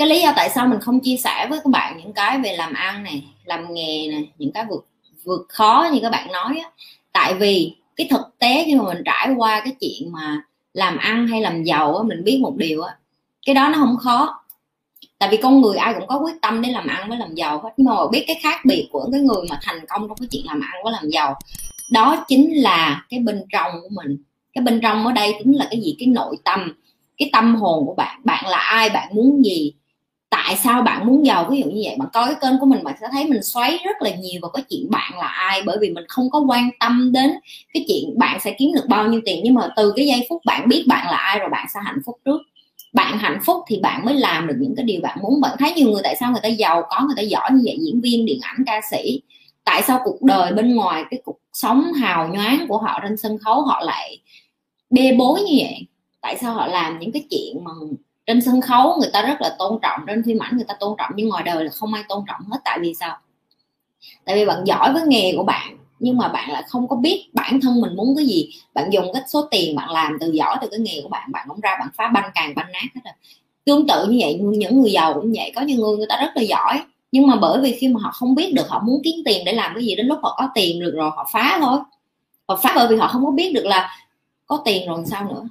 cái lý do tại sao mình không chia sẻ với các bạn những cái về làm ăn này, làm nghề này, những cái vượt vượt khó như các bạn nói á. Tại vì cái thực tế khi mà mình trải qua cái chuyện mà làm ăn hay làm giàu á, mình biết một điều á, cái đó nó không khó. Tại vì con người ai cũng có quyết tâm để làm ăn với làm giàu hết, nhưng mà biết cái khác biệt của cái người mà thành công trong cái chuyện làm ăn với làm giàu, đó chính là cái bên trong của mình. Cái bên trong ở đây chính là cái gì? Cái nội tâm, cái tâm hồn của bạn. Bạn là ai? Bạn muốn gì? Tại sao bạn muốn giàu? Ví dụ như vậy, bạn coi cái kênh của mình, bạn sẽ thấy mình xoáy rất là nhiều vào cái chuyện bạn là ai, bởi vì mình không có quan tâm đến cái chuyện bạn sẽ kiếm được bao nhiêu tiền. Nhưng mà từ cái giây phút bạn biết bạn là ai rồi bạn sẽ hạnh phúc trước. Bạn hạnh phúc thì bạn mới làm được những cái điều bạn muốn. Bạn thấy nhiều người tại sao người ta giàu, có người ta giỏi như vậy? Diễn viên, điện ảnh, ca sĩ. Tại sao cuộc đời bên ngoài, cái cuộc sống hào nhoáng của họ trên sân khấu họ lại bê bối như vậy? Tại sao họ làm những cái chuyện mà trên sân khấu người ta rất là tôn trọng, trên phim ảnh người ta tôn trọng, nhưng ngoài đời là không ai tôn trọng hết. Tại vì sao? Tại vì bạn giỏi với nghề của bạn, nhưng mà bạn lại không có biết bản thân mình muốn cái gì. Bạn dùng cái số tiền bạn làm từ giỏi từ cái nghề của bạn bạn không ra, bạn phá banh càng banh nát hết rồi. Tương tự như vậy, những người giàu cũng vậy. Có những người người ta rất là giỏi, nhưng mà bởi vì khi mà họ không biết được, họ muốn kiếm tiền để làm cái gì, đến lúc họ có tiền được rồi họ phá thôi. Họ phá bởi vì họ không có biết được là có tiền rồi sao nữa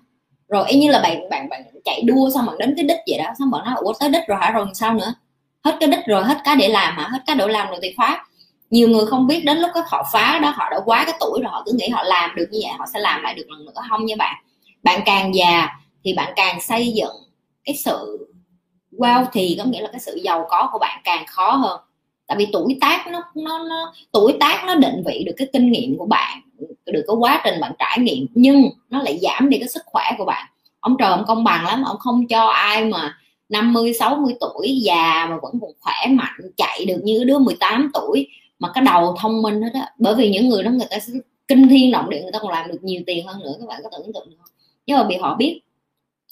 rồi y như là bạn bạn bạn chạy đua xong bạn đến cái đích vậy đó xong bạn nói ủa tới đích rồi hả? Rồi sao nữa? Hết cái đích rồi hết cái để làm hả? Hết cái độ làm rồi thì phá nhiều người không biết đến lúc cái họ phá đó họ đã quá cái tuổi rồi họ cứ nghĩ họ làm được như vậy họ sẽ làm lại được lần nữa. Không nha bạn. Bạn càng già thì bạn càng xây dựng cái sự wow thì có nghĩa là cái sự giàu có của bạn càng khó hơn. Tại vì tuổi tác nó nó, nó tuổi tác nó định vị được cái kinh nghiệm của bạn được cái quá trình bạn trải nghiệm, nhưng nó lại giảm đi cái sức khỏe của bạn. Ông trời ông công bằng lắm, ông không cho ai mà 50 60 tuổi già mà vẫn còn khỏe mạnh, chạy được như đứa 18 tuổi mà cái đầu thông minh hết á. Bởi vì những người đó người ta sẽ kinh thiên động địa, người ta còn làm được nhiều tiền hơn nữa, các bạn có tưởng tượng không? Nhưng mà vì họ biết,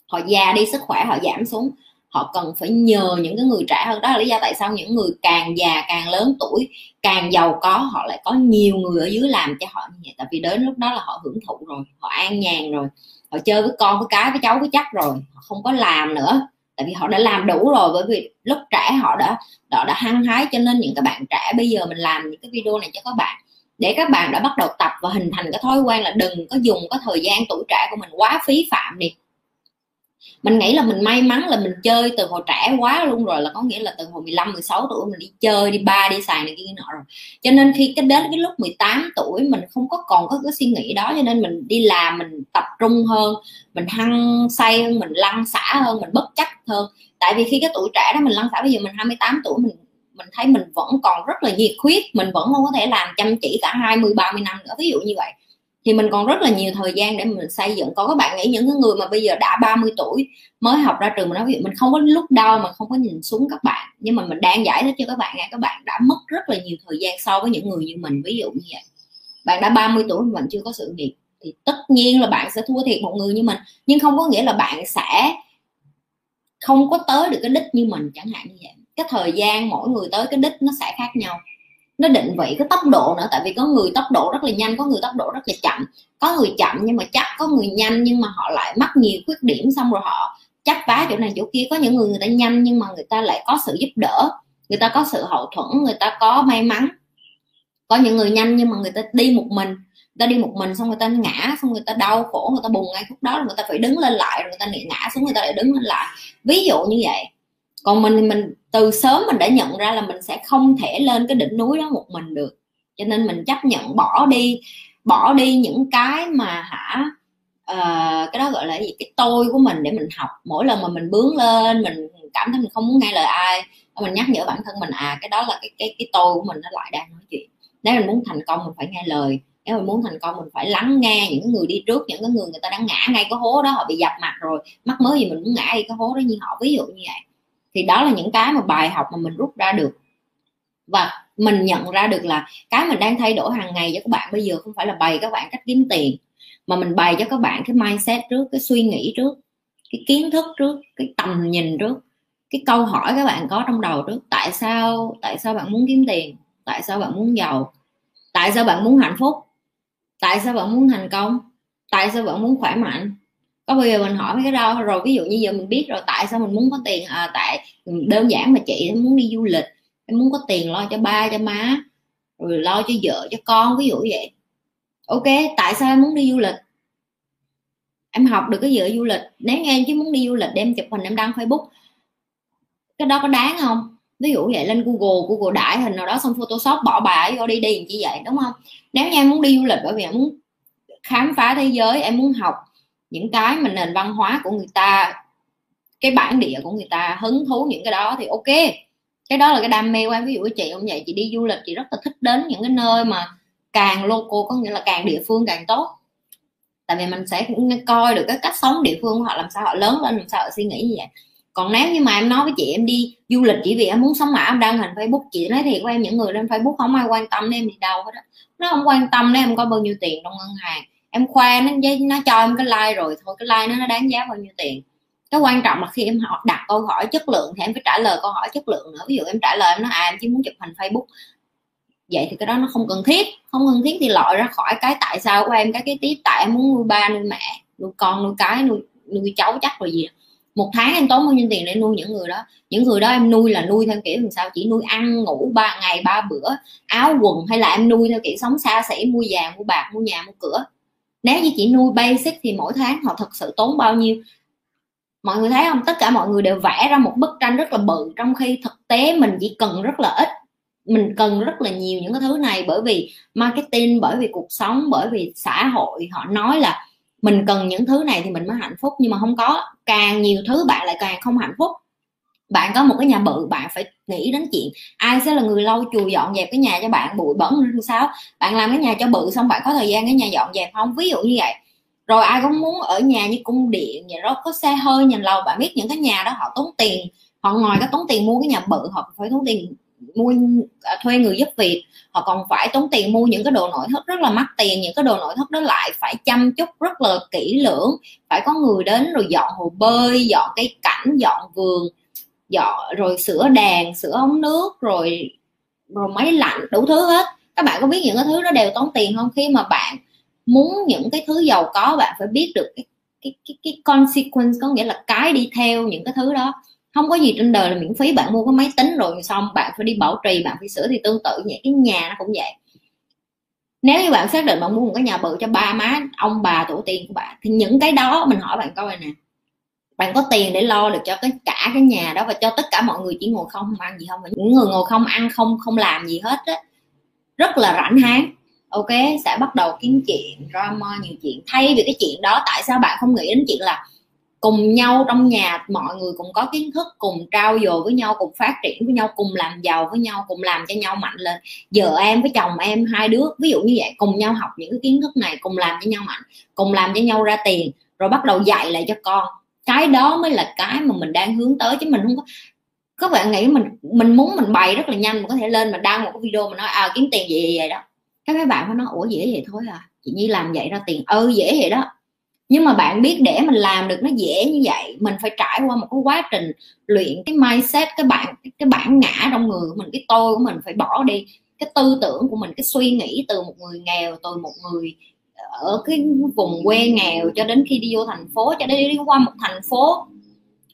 họ già đi, sức khỏe họ giảm xuống họ cần phải nhờ những cái người trẻ hơn. Đó là lý do tại sao những người càng già, càng lớn tuổi, càng giàu có, họ lại có nhiều người ở dưới làm cho họ như vậy. Tại vì đến lúc đó là họ hưởng thụ rồi, họ an nhàn rồi, họ chơi với con, với cái, với cháu, với chắc rồi, họ không có làm nữa. Tại vì họ đã làm đủ rồi, bởi vì lúc trẻ họ đã họ đã hăng hái. Cho nên những cái bạn trẻ bây giờ mình làm những cái video này cho các bạn, để các bạn đã bắt đầu tập và hình thành cái thói quen là đừng có dùng cái thời gian tuổi trẻ của mình quá phí phạm đi mình nghĩ là mình may mắn là mình chơi từ hồi trẻ quá luôn rồi, là có nghĩa là từ hồi 15 16 tuổi mình đi chơi, đi ba đi xài này kia nọ rồi. Cho nên khi cái đến cái lúc 18 tuổi mình không có còn có cái suy nghĩ đó, cho nên mình đi làm mình tập trung hơn, mình hăng say hơn, mình lăn xả hơn, mình bất chấp hơn. Tại vì khi cái tuổi trẻ đó mình lăn xả bây giờ mình 28 tuổi mình mình thấy mình vẫn còn rất là nhiệt huyết, mình vẫn không có thể làm chăm chỉ cả 20 30 năm nữa, ví dụ như vậy thì mình còn rất là nhiều thời gian để mình xây dựng. Còn các bạn nghĩ những người mà bây giờ đã 30 tuổi mới học ra trường mà nói, ví dụ mình không có lúc đau mà không có nhìn xuống các bạn, nhưng mà mình đang giải thích cho các bạn nghe, các bạn đã mất rất là nhiều thời gian so với những người như mình, ví dụ như vậy. Bạn đã 30 tuổi mà bạn chưa có sự nghiệp, thì tất nhiên là bạn sẽ thua thiệt một người như mình. Nhưng không có nghĩa là bạn sẽ không có tới được cái đích như mình, chẳng hạn như vậy. Cái thời gian mỗi người tới cái đích nó sẽ khác nhau nó định vị cái tốc độ nữa tại vì có người tốc độ rất là nhanh có người tốc độ rất là chậm có người chậm nhưng mà chắc có người nhanh nhưng mà họ lại mắc nhiều khuyết điểm xong rồi họ chắc vá chỗ này chỗ kia có những người người ta nhanh nhưng mà người ta lại có sự giúp đỡ người ta có sự hậu thuẫn người ta có may mắn có những người nhanh nhưng mà người ta đi một mình người ta đi một mình xong người ta ngã xong người ta đau khổ người ta buồn ngay lúc đó rồi người ta phải đứng lên lại rồi người ta ngã xuống người ta lại đứng lên lại ví dụ như vậy còn mình thì mình từ sớm mình đã nhận ra là mình sẽ không thể lên cái đỉnh núi đó một mình được. Cho nên mình chấp nhận bỏ đi bỏ đi những cái mà hả uh, cái đó gọi là gì? Cái tôi của mình để mình học. Mỗi lần mà mình bướng lên mình cảm thấy mình không muốn nghe lời ai mình nhắc nhở bản thân mình à cái đó là cái cái cái tôi của mình nó lại đang nói chuyện. Nếu mình muốn thành công mình phải nghe lời. Nếu mình muốn thành công mình phải lắng nghe những người đi trước những cái người người ta đang ngã ngay cái hố đó họ bị dập mặt rồi mắc mới gì mình muốn ngã ngay cái hố đó. Như họ ví dụ như vậy thì đó là những cái mà bài học mà mình rút ra được. Và mình nhận ra được là cái mình đang thay đổi hàng ngày cho các bạn bây giờ không phải là bày các bạn cách kiếm tiền, mà mình bày cho các bạn cái mindset trước, cái suy nghĩ trước, cái kiến thức trước, cái tầm nhìn trước, cái câu hỏi các bạn có trong đầu trước. Tại sao tại sao bạn muốn kiếm tiền? Tại sao bạn muốn giàu? Tại sao bạn muốn hạnh phúc? Tại sao bạn muốn thành công? Tại sao bạn muốn khỏe mạnh? Có bao giờ mình hỏi mấy cái đó rồi ví dụ như giờ mình biết rồi tại sao mình muốn có tiền? À, tại đơn giản mà chị muốn đi du lịch em muốn có tiền lo cho ba cho má rồi lo cho vợ cho con ví dụ vậy. Ok tại sao em muốn đi du lịch? Em học được cái gì ở du lịch? Nếu như em chỉ muốn đi du lịch đem chụp hình em đăng facebook cái đó có đáng không? Ví dụ vậy lên google google đại hình nào đó xong photoshop bỏ bài vô đi đi chỉ vậy đúng không? Nếu như em muốn đi du lịch bởi vì em muốn khám phá thế giới em muốn học những cái mà nền văn hóa của người ta, cái bản địa của người ta hứng thú những cái đó thì ok. Cái đó là cái đam mê của em. Ví dụ với chị không vậy, chị đi du lịch, chị rất là thích đến những cái nơi mà càng local, có nghĩa là càng địa phương càng tốt. Tại vì mình sẽ coi được cái cách sống địa phương họ, làm sao họ lớn lên, làm sao họ suy nghĩ như vậy. Còn nếu như mà em nói với chị em đi du lịch chỉ vì em muốn sống ảo em đăng hình facebook, chị nói thiệt với em, những người lên facebook không ai quan tâm đến em đi đâu hết đó nó không quan tâm đến em có bao nhiêu tiền trong ngân hàng em khoe nó nó cho em cái like rồi, thôi cái like nó nó đáng giá bao nhiêu tiền. Cái quan trọng là khi em họ đặt câu hỏi chất lượng thì em phải trả lời câu hỏi chất lượng nữa. Ví dụ em trả lời, em nói à em chỉ muốn chụp hình facebook. Vậy thì cái đó nó không cần thiết. Không cần thiết thì loại ra khỏi cái tại sao của em, cái cái tiếp tại em muốn nuôi ba, nuôi mẹ, nuôi con, nuôi cái, nuôi nuôi cháu chắc rồi gì. Một tháng em tốn bao nhiêu tiền để nuôi những người đó? Những người đó em nuôi là nuôi theo kiểu làm sao? Chỉ nuôi ăn, ngủ ba ngày, ba bữa, áo quần, hay là em nuôi theo kiểu sống xa xỉ, mua vàng, mua bạc, mua nhà, mua cửa? Nếu như chỉ nuôi basic thì mỗi tháng họ thật sự tốn bao nhiêu? Mọi người thấy không? Tất cả mọi người đều vẽ ra một bức tranh rất là bự, trong khi thực tế mình chỉ cần rất là ít. Mình cần rất là nhiều những cái thứ này bởi vì marketing, bởi vì cuộc sống, bởi vì xã hội. Họ nói là mình cần những thứ này thì mình mới hạnh phúc, nhưng mà không có. Càng nhiều thứ bạn lại càng không hạnh phúc bạn có một cái nhà bự, bạn phải nghĩ đến chuyện ai sẽ là người lau chùi, dọn dẹp cái nhà cho bạn, bụi bẩn như sao? Bạn làm cái nhà cho bự xong bạn có thời gian cái nhà dọn dẹp không? Ví dụ như vậy. Rồi ai cũng muốn ở nhà như cung điện vậy đó, có xe hơi nhìn lầu, bạn biết những cái nhà đó họ tốn tiền. Họ ngoài có tốn tiền mua cái nhà bự, họ phải tốn tiền mua à, thuê người giúp việc. Họ còn phải tốn tiền mua những cái đồ nội thất rất là mắc tiền, những cái đồ nội thất đó lại phải chăm chút, rất là kỹ lưỡng. Phải có người đến rồi dọn hồ bơi, dọn cây cảnh, dọn vườn dọn rồi sửa đèn sửa ống nước rồi rồi máy lạnh đủ thứ hết. Các bạn có biết những cái thứ đó đều tốn tiền không? Khi mà bạn muốn những cái thứ giàu có bạn phải biết được cái cái cái, cái consequence có nghĩa là cái đi theo những cái thứ đó. Không có gì trên đời là miễn phí bạn mua cái máy tính rồi xong bạn phải đi bảo trì bạn phải sửa thì tương tự vậy. Cái nhà nó cũng vậy. Nếu như bạn xác định bạn mua một cái nhà bự cho ba má ông bà tổ tiên của bạn thì những cái đó mình hỏi bạn coi nè bạn có tiền để lo được cho cái cả cái nhà đó và cho tất cả mọi người chỉ ngồi không không ăn gì không? Những người ngồi không ăn, không không làm gì hết á, rất là rảnh háng. Ok, sẽ bắt đầu kiếm chuyện, drama, nhiều chuyện. Thay vì cái chuyện đó, tại sao bạn không nghĩ đến chuyện là cùng nhau trong nhà, mọi người cùng có kiến thức, cùng trao dồi với nhau, cùng phát triển với nhau, cùng làm giàu với nhau, cùng làm cho nhau mạnh lên. Vợ em với chồng em, hai đứa, ví dụ như vậy, cùng nhau học những cái kiến thức này, cùng làm cho nhau mạnh, cùng làm cho nhau ra tiền, rồi bắt đầu dạy lại cho con cái đó mới là cái mà mình đang hướng tới chứ mình không có các bạn nghĩ mình mình muốn mình bày rất là nhanh mình có thể lên mà đăng một cái video mà nói à kiếm tiền gì vậy đó. Các mấy bạn có nói, ủa, dễ vậy thôi à. Chị nhi làm vậy ra tiền. Ừ dễ vậy đó. Nhưng mà bạn biết để mình làm được nó dễ như vậy, mình phải trải qua một cái quá trình luyện cái mindset, cái bản cái bản ngã trong người của mình, cái tôi của mình phải bỏ đi. Cái tư tưởng của mình, cái suy nghĩ từ một người nghèo, từ một người ở cái vùng quê nghèo cho đến khi đi vô thành phố, cho đến đi qua một thành phố,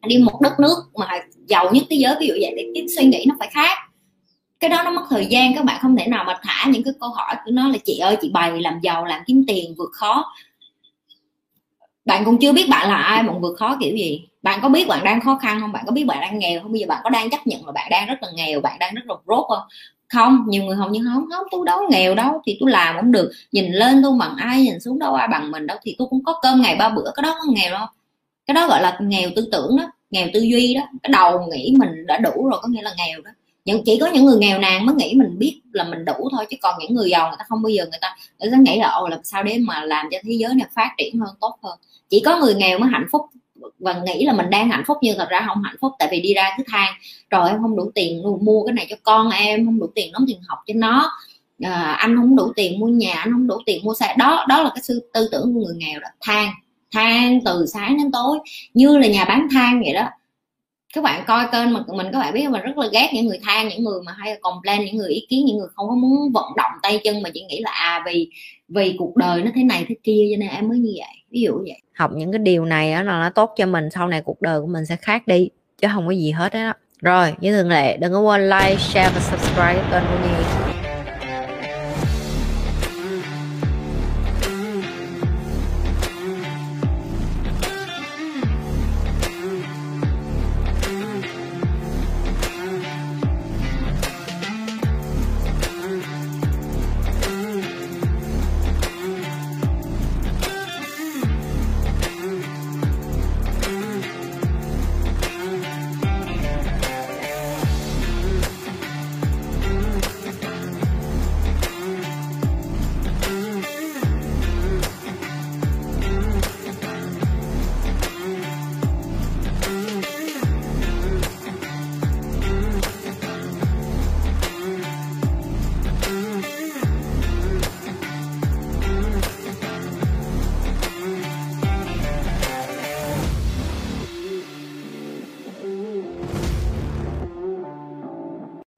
đi một đất nước mà giàu nhất thế giới, ví dụ vậy, thì cái suy nghĩ nó phải khác. Cái đó nó mất thời gian, các bạn không thể nào mà thả những cái câu hỏi của nó là, chị ơi, chị bày làm giàu, làm kiếm tiền, vượt khó. Bạn cũng chưa biết bạn là ai mà vượt khó kiểu gì. Bạn có biết bạn đang khó khăn không? Bạn có biết bạn đang nghèo không? Bây giờ bạn có đang chấp nhận là bạn đang rất là nghèo, bạn đang rất là rốt không không, nhiều người hầu như không không, tôi đâu nghèo đâu, thì tôi làm cũng được. Nhìn lên tôi bằng ai, nhìn xuống đâu ai bằng mình đâu, thì tôi cũng có cơm ngày ba bữa, cái đó không nghèo đâu. Cái đó gọi là nghèo tư tưởng đó, nghèo tư duy đó. Cái đầu nghĩ mình đã đủ rồi, có nghĩa là nghèo đó. Những chỉ có những người nghèo nàn mới nghĩ mình biết là mình đủ thôi, chứ còn những người giàu người ta không bao giờ người ta người ta nghĩ là, ồ, làm sao để mà làm cho thế giới này phát triển hơn, tốt hơn? Chỉ có người nghèo mới hạnh phúc và nghĩ là mình đang hạnh phúc nhưng thật ra không hạnh phúc tại vì đi ra cứ than rồi em không đủ tiền mua cái này cho con em không đủ tiền đóng tiền học cho nó. À, anh không đủ tiền mua nhà anh không đủ tiền mua xe. Đó đó là cái sự tư tưởng của người nghèo đó. Than than từ sáng đến tối như là nhà bán than vậy đó. Các bạn coi kênh mà mình các bạn biết mình rất là ghét những người than những người mà hay complain những người ý kiến những người không có muốn vận động tay chân mà chỉ nghĩ là à vì vì cuộc đời nó thế này thế kia cho nên em mới như vậy. Ví dụ vậy học những cái điều này đó là nó tốt cho mình, sau này cuộc đời của mình sẽ khác đi, chứ không có gì hết đó rồi, như thường lệ, đừng có quên like, share và subscribe kênh của nhi.